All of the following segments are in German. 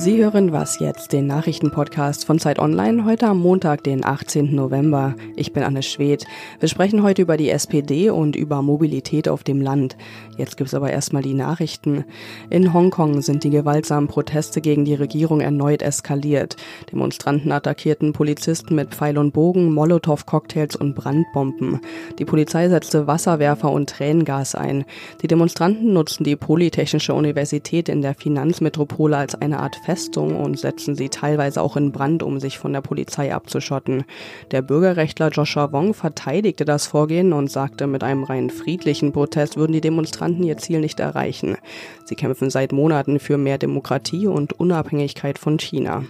Sie hören was jetzt, den Nachrichtenpodcast von Zeit Online, heute am Montag, den 18. November. Ich bin Anne Schwedt. Wir sprechen heute über die SPD und über Mobilität auf dem Land. Jetzt gibt's aber erstmal die Nachrichten. In Hongkong sind die gewaltsamen Proteste gegen die Regierung erneut eskaliert. Demonstranten attackierten Polizisten mit Pfeil und Bogen, Molotow-Cocktails und Brandbomben. Die Polizei setzte Wasserwerfer und Tränengas ein. Die Demonstranten nutzten die Polytechnische Universität in der Finanzmetropole als eine Art Festung und setzen sie teilweise auch in Brand, um sich von der Polizei abzuschotten. Der Bürgerrechtler Joshua Wong verteidigte das Vorgehen und sagte, mit einem rein friedlichen Protest würden die Demonstranten ihr Ziel nicht erreichen. Sie kämpfen seit Monaten für mehr Demokratie und Unabhängigkeit von China.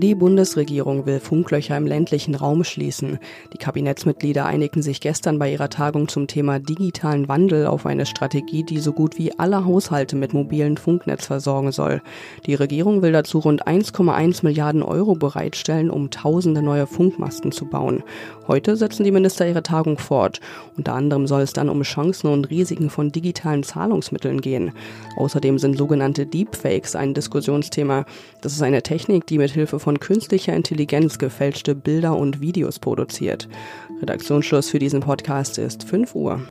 Die Bundesregierung will Funklöcher im ländlichen Raum schließen. Die Kabinettsmitglieder einigten sich gestern bei ihrer Tagung zum Thema digitalen Wandel auf eine Strategie, die so gut wie alle Haushalte mit mobilen Funknetz versorgen soll. Die Regierung will dazu rund 1,1 Milliarden Euro bereitstellen, um tausende neue Funkmasten zu bauen. Heute setzen die Minister ihre Tagung fort. Unter anderem soll es dann um Chancen und Risiken von digitalen Zahlungsmitteln gehen. Außerdem sind sogenannte Deepfakes ein Diskussionsthema. Das ist eine Technik, die mit Hilfe von künstlicher Intelligenz gefälschte Bilder und Videos produziert. Redaktionsschluss für diesen Podcast ist 5 Uhr.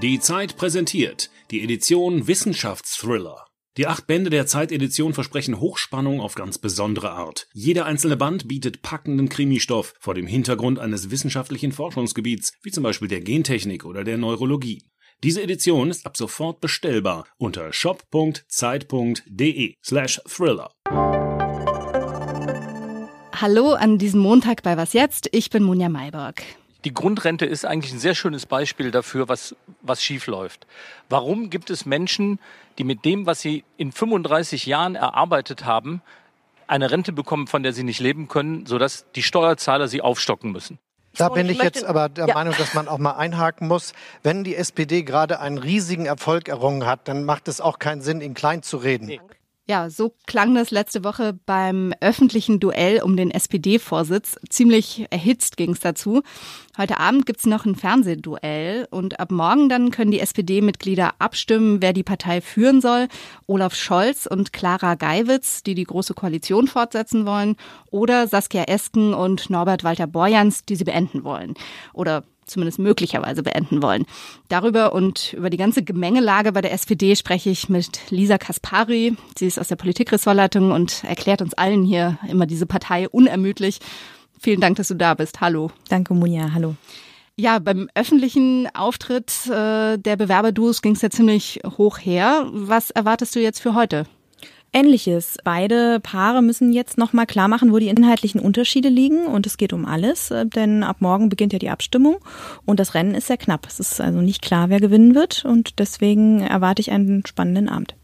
Die Zeit präsentiert die Edition Wissenschaftsthriller. Die acht Bände der Zeitedition versprechen Hochspannung auf ganz besondere Art. Jeder einzelne Band bietet packenden Krimistoff vor dem Hintergrund eines wissenschaftlichen Forschungsgebiets, wie zum Beispiel der Gentechnik oder der Neurologie. Diese Edition ist ab sofort bestellbar unter shop.zeit.de slash thriller. Hallo an diesem Montag bei Was Jetzt? Ich bin Monja Mayborg. Die Grundrente ist eigentlich ein sehr schönes Beispiel dafür, was, was schief läuft. Warum gibt es Menschen, die mit dem, was sie in 35 Jahren erarbeitet haben, eine Rente bekommen, von der sie nicht leben können, sodass die Steuerzahler sie aufstocken müssen? Da bin ich jetzt aber der ja. Meinung, dass man auch mal einhaken muss. Wenn die SPD gerade einen riesigen Erfolg errungen hat, dann macht es auch keinen Sinn, ihn klein zu reden. Nee. Ja, so klang das letzte Woche beim öffentlichen Duell um den SPD-Vorsitz. Ziemlich erhitzt ging es dazu. Heute Abend gibt's noch ein Fernsehduell und ab morgen dann können die SPD-Mitglieder abstimmen, wer die Partei führen soll. Olaf Scholz und Clara Geiwitz, die die Große Koalition fortsetzen wollen, oder Saskia Esken und Norbert Walter Borjans, die sie beenden wollen. Oder zumindest möglicherweise beenden wollen. Darüber und über die ganze Gemengelage bei der SPD spreche ich mit Lisa Kaspari. Sie ist aus der Politikressortleitung und erklärt uns allen hier immer diese Partei unermüdlich. Vielen Dank, dass du da bist. Hallo. Danke, Munja. Hallo. Ja, beim öffentlichen Auftritt äh, der Bewerberduos ging es ja ziemlich hoch her. Was erwartest du jetzt für heute? Ähnliches. Beide Paare müssen jetzt nochmal klar machen, wo die inhaltlichen Unterschiede liegen. Und es geht um alles, äh, denn ab morgen beginnt ja die Abstimmung und das Rennen ist sehr knapp. Es ist also nicht klar, wer gewinnen wird und deswegen erwarte ich einen spannenden Abend.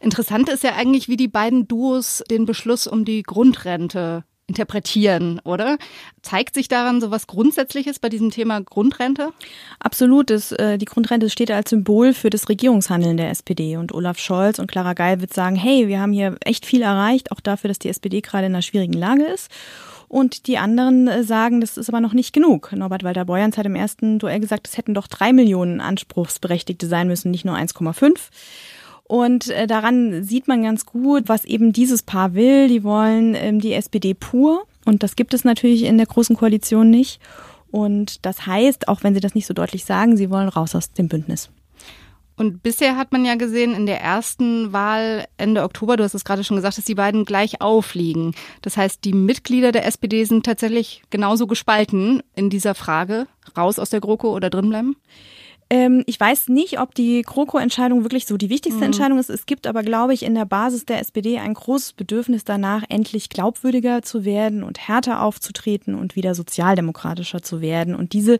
Interessant ist ja eigentlich, wie die beiden Duos den Beschluss um die Grundrente interpretieren, oder? Zeigt sich daran so was Grundsätzliches bei diesem Thema Grundrente? Absolut. Das, äh, die Grundrente steht als Symbol für das Regierungshandeln der SPD. Und Olaf Scholz und Clara Geil wird sagen, hey, wir haben hier echt viel erreicht, auch dafür, dass die SPD gerade in einer schwierigen Lage ist. Und die anderen äh, sagen, das ist aber noch nicht genug. Norbert Walter Borjans hat im ersten Duell gesagt, es hätten doch drei Millionen Anspruchsberechtigte sein müssen, nicht nur 1,5. Und äh, daran sieht man ganz gut, was eben dieses Paar will. Die wollen ähm, die SPD pur. Und das gibt es natürlich in der Großen Koalition nicht. Und das heißt, auch wenn sie das nicht so deutlich sagen, sie wollen raus aus dem Bündnis. Und bisher hat man ja gesehen, in der ersten Wahl Ende Oktober, du hast es gerade schon gesagt, dass die beiden gleich aufliegen. Das heißt, die Mitglieder der SPD sind tatsächlich genauso gespalten in dieser Frage, raus aus der GroKo oder drinbleiben? Ähm, ich weiß nicht, ob die GroKo-Entscheidung wirklich so die wichtigste mhm. Entscheidung ist. Es gibt aber, glaube ich, in der Basis der SPD ein großes Bedürfnis danach, endlich glaubwürdiger zu werden und härter aufzutreten und wieder sozialdemokratischer zu werden. Und diese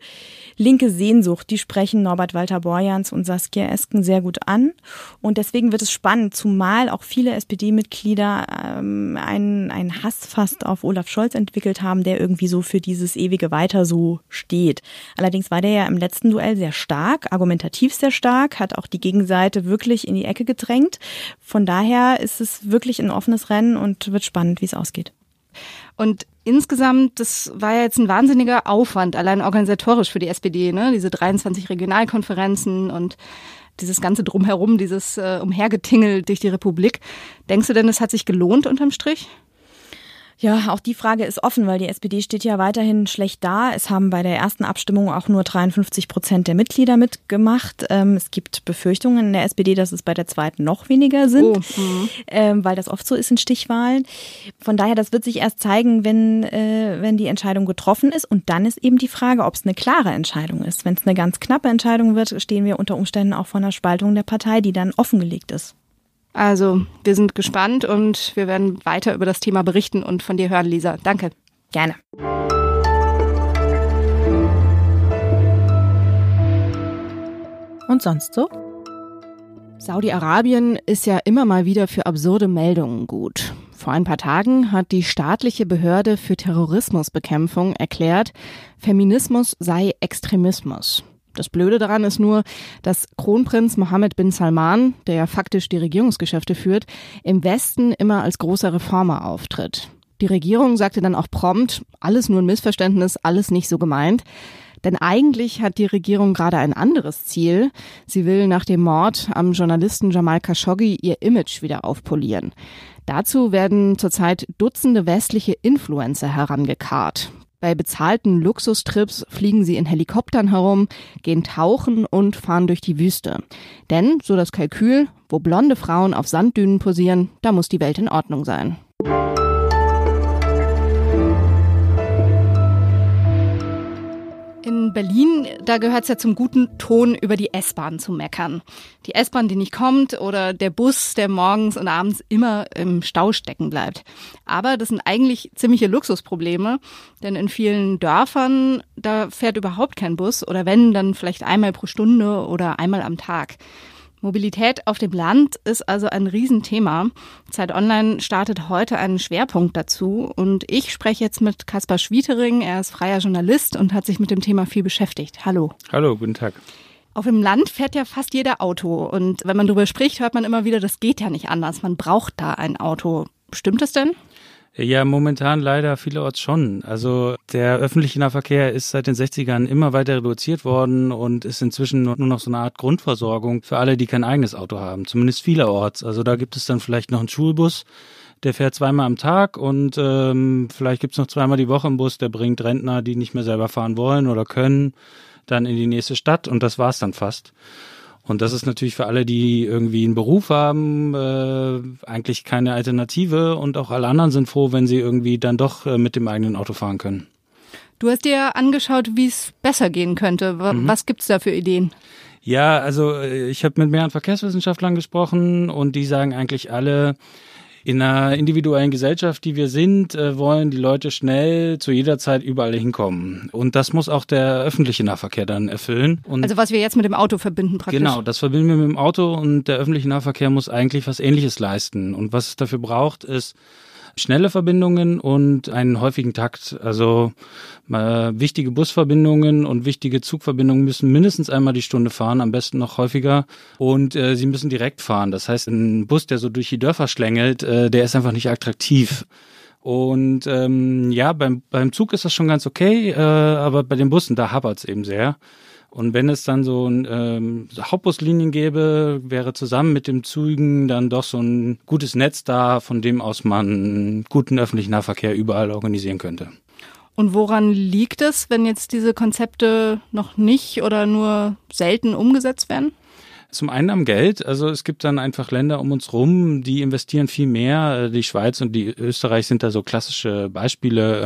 linke Sehnsucht, die sprechen Norbert Walter Borjans und Saskia Esken sehr gut an. Und deswegen wird es spannend, zumal auch viele SPD-Mitglieder ähm, einen, einen Hass fast auf Olaf Scholz entwickelt haben, der irgendwie so für dieses ewige Weiter so steht. Allerdings war der ja im letzten Duell sehr stark argumentativ sehr stark, hat auch die Gegenseite wirklich in die Ecke gedrängt. Von daher ist es wirklich ein offenes Rennen und wird spannend, wie es ausgeht. Und insgesamt, das war ja jetzt ein wahnsinniger Aufwand, allein organisatorisch für die SPD, ne? Diese 23 Regionalkonferenzen und dieses ganze Drumherum, dieses äh, Umhergetingel durch die Republik. Denkst du denn, es hat sich gelohnt unterm Strich? Ja, auch die Frage ist offen, weil die SPD steht ja weiterhin schlecht da. Es haben bei der ersten Abstimmung auch nur 53 Prozent der Mitglieder mitgemacht. Ähm, es gibt Befürchtungen in der SPD, dass es bei der zweiten noch weniger sind, oh. Mhm. ähm, weil das oft so ist in Stichwahlen. Von daher, das wird sich erst zeigen, wenn, äh, wenn die Entscheidung getroffen ist. Und dann ist eben die Frage, ob es eine klare Entscheidung ist. Wenn es eine ganz knappe Entscheidung wird, stehen wir unter Umständen auch vor einer Spaltung der Partei, die dann offengelegt ist. Also, wir sind gespannt und wir werden weiter über das Thema berichten und von dir hören, Lisa. Danke. Gerne. Und sonst so? Saudi-Arabien ist ja immer mal wieder für absurde Meldungen gut. Vor ein paar Tagen hat die staatliche Behörde für Terrorismusbekämpfung erklärt, Feminismus sei Extremismus. Das Blöde daran ist nur, dass Kronprinz Mohammed bin Salman, der ja faktisch die Regierungsgeschäfte führt, im Westen immer als großer Reformer auftritt. Die Regierung sagte dann auch prompt, alles nur ein Missverständnis, alles nicht so gemeint. Denn eigentlich hat die Regierung gerade ein anderes Ziel. Sie will nach dem Mord am Journalisten Jamal Khashoggi ihr Image wieder aufpolieren. Dazu werden zurzeit Dutzende westliche Influencer herangekarrt. Bei bezahlten Luxustrips fliegen sie in Helikoptern herum, gehen tauchen und fahren durch die Wüste. Denn, so das Kalkül, wo blonde Frauen auf Sanddünen posieren, da muss die Welt in Ordnung sein. In Berlin, da gehört es ja zum guten Ton, über die S-Bahn zu meckern. Die S-Bahn, die nicht kommt oder der Bus, der morgens und abends immer im Stau stecken bleibt. Aber das sind eigentlich ziemliche Luxusprobleme, denn in vielen Dörfern, da fährt überhaupt kein Bus oder wenn, dann vielleicht einmal pro Stunde oder einmal am Tag. Mobilität auf dem Land ist also ein Riesenthema. Zeit Online startet heute einen Schwerpunkt dazu und ich spreche jetzt mit Kaspar Schwietering. Er ist freier Journalist und hat sich mit dem Thema viel beschäftigt. Hallo. Hallo, guten Tag. Auf dem Land fährt ja fast jeder Auto und wenn man darüber spricht, hört man immer wieder, das geht ja nicht anders. Man braucht da ein Auto. Stimmt es denn? Ja, momentan leider vielerorts schon. Also der öffentliche Nahverkehr ist seit den 60ern immer weiter reduziert worden und ist inzwischen nur noch so eine Art Grundversorgung für alle, die kein eigenes Auto haben, zumindest vielerorts. Also da gibt es dann vielleicht noch einen Schulbus, der fährt zweimal am Tag und ähm, vielleicht gibt's noch zweimal die Woche einen Bus, der bringt Rentner, die nicht mehr selber fahren wollen oder können, dann in die nächste Stadt und das war's dann fast. Und das ist natürlich für alle, die irgendwie einen Beruf haben, äh, eigentlich keine Alternative. Und auch alle anderen sind froh, wenn sie irgendwie dann doch äh, mit dem eigenen Auto fahren können. Du hast dir angeschaut, wie es besser gehen könnte. Mhm. Was gibt's da für Ideen? Ja, also äh, ich habe mit mehreren Verkehrswissenschaftlern gesprochen und die sagen eigentlich alle, in einer individuellen Gesellschaft, die wir sind, äh, wollen die Leute schnell zu jeder Zeit überall hinkommen. Und das muss auch der öffentliche Nahverkehr dann erfüllen. Und also was wir jetzt mit dem Auto verbinden praktisch. Genau, das verbinden wir mit dem Auto und der öffentliche Nahverkehr muss eigentlich was Ähnliches leisten. Und was es dafür braucht, ist schnelle Verbindungen und einen häufigen Takt. Also äh, wichtige Busverbindungen und wichtige Zugverbindungen müssen mindestens einmal die Stunde fahren, am besten noch häufiger. Und äh, sie müssen direkt fahren. Das heißt, ein Bus, der so durch die Dörfer schlängelt, äh, der ist einfach nicht attraktiv. Und ähm, ja, beim, beim Zug ist das schon ganz okay, äh, aber bei den Bussen, da hapert es eben sehr. Und wenn es dann so ein, ähm, Hauptbuslinien gäbe, wäre zusammen mit dem Zügen dann doch so ein gutes Netz da, von dem aus man guten öffentlichen Nahverkehr überall organisieren könnte. Und woran liegt es, wenn jetzt diese Konzepte noch nicht oder nur selten umgesetzt werden? Zum einen am Geld. Also es gibt dann einfach Länder um uns rum, die investieren viel mehr. Die Schweiz und die Österreich sind da so klassische Beispiele.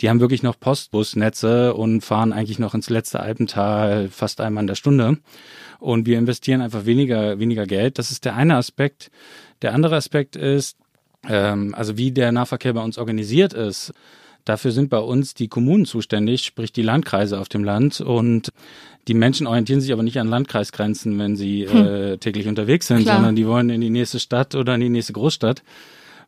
Die haben wirklich noch Postbusnetze und fahren eigentlich noch ins letzte Alpental fast einmal in der Stunde. Und wir investieren einfach weniger, weniger Geld. Das ist der eine Aspekt. Der andere Aspekt ist, ähm, also wie der Nahverkehr bei uns organisiert ist. Dafür sind bei uns die Kommunen zuständig, sprich die Landkreise auf dem Land. Und die Menschen orientieren sich aber nicht an Landkreisgrenzen, wenn sie hm. äh, täglich unterwegs sind, Klar. sondern die wollen in die nächste Stadt oder in die nächste Großstadt.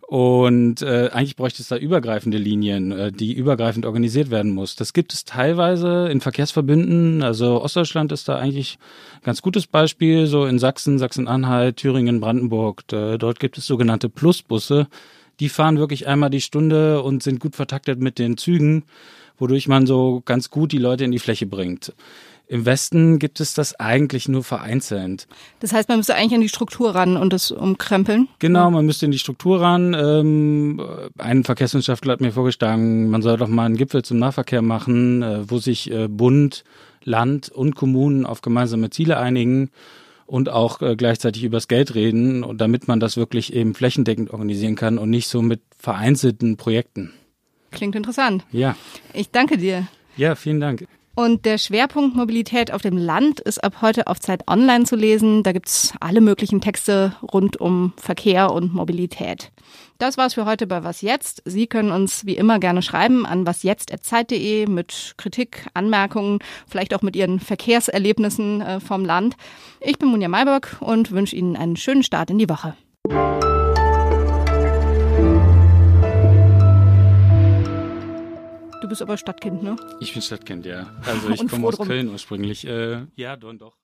Und äh, eigentlich bräuchte es da übergreifende Linien, äh, die übergreifend organisiert werden muss. Das gibt es teilweise in Verkehrsverbünden. Also Ostdeutschland ist da eigentlich ein ganz gutes Beispiel. So in Sachsen, Sachsen-Anhalt, Thüringen, Brandenburg. Da, dort gibt es sogenannte Plusbusse. Die fahren wirklich einmal die Stunde und sind gut vertaktet mit den Zügen, wodurch man so ganz gut die Leute in die Fläche bringt. Im Westen gibt es das eigentlich nur vereinzelt. Das heißt, man müsste eigentlich an die Struktur ran und das umkrempeln? Genau, man müsste in die Struktur ran. Ähm, ein Verkehrswissenschaftler hat mir vorgeschlagen, man soll doch mal einen Gipfel zum Nahverkehr machen, äh, wo sich äh, Bund, Land und Kommunen auf gemeinsame Ziele einigen und auch äh, gleichzeitig übers Geld reden, und damit man das wirklich eben flächendeckend organisieren kann und nicht so mit vereinzelten Projekten. Klingt interessant. Ja. Ich danke dir. Ja, vielen Dank. Und der Schwerpunkt Mobilität auf dem Land ist ab heute auf Zeit Online zu lesen. Da gibt's alle möglichen Texte rund um Verkehr und Mobilität. Das war's für heute bei Was Jetzt. Sie können uns wie immer gerne schreiben an wasjetzt.zeit.de mit Kritik, Anmerkungen, vielleicht auch mit Ihren Verkehrserlebnissen äh, vom Land. Ich bin Munja Mayburg und wünsche Ihnen einen schönen Start in die Woche. Du bist aber Stadtkind, ne? Ich bin Stadtkind, ja. Also ich komme aus Köln ursprünglich. Äh, ja, doch.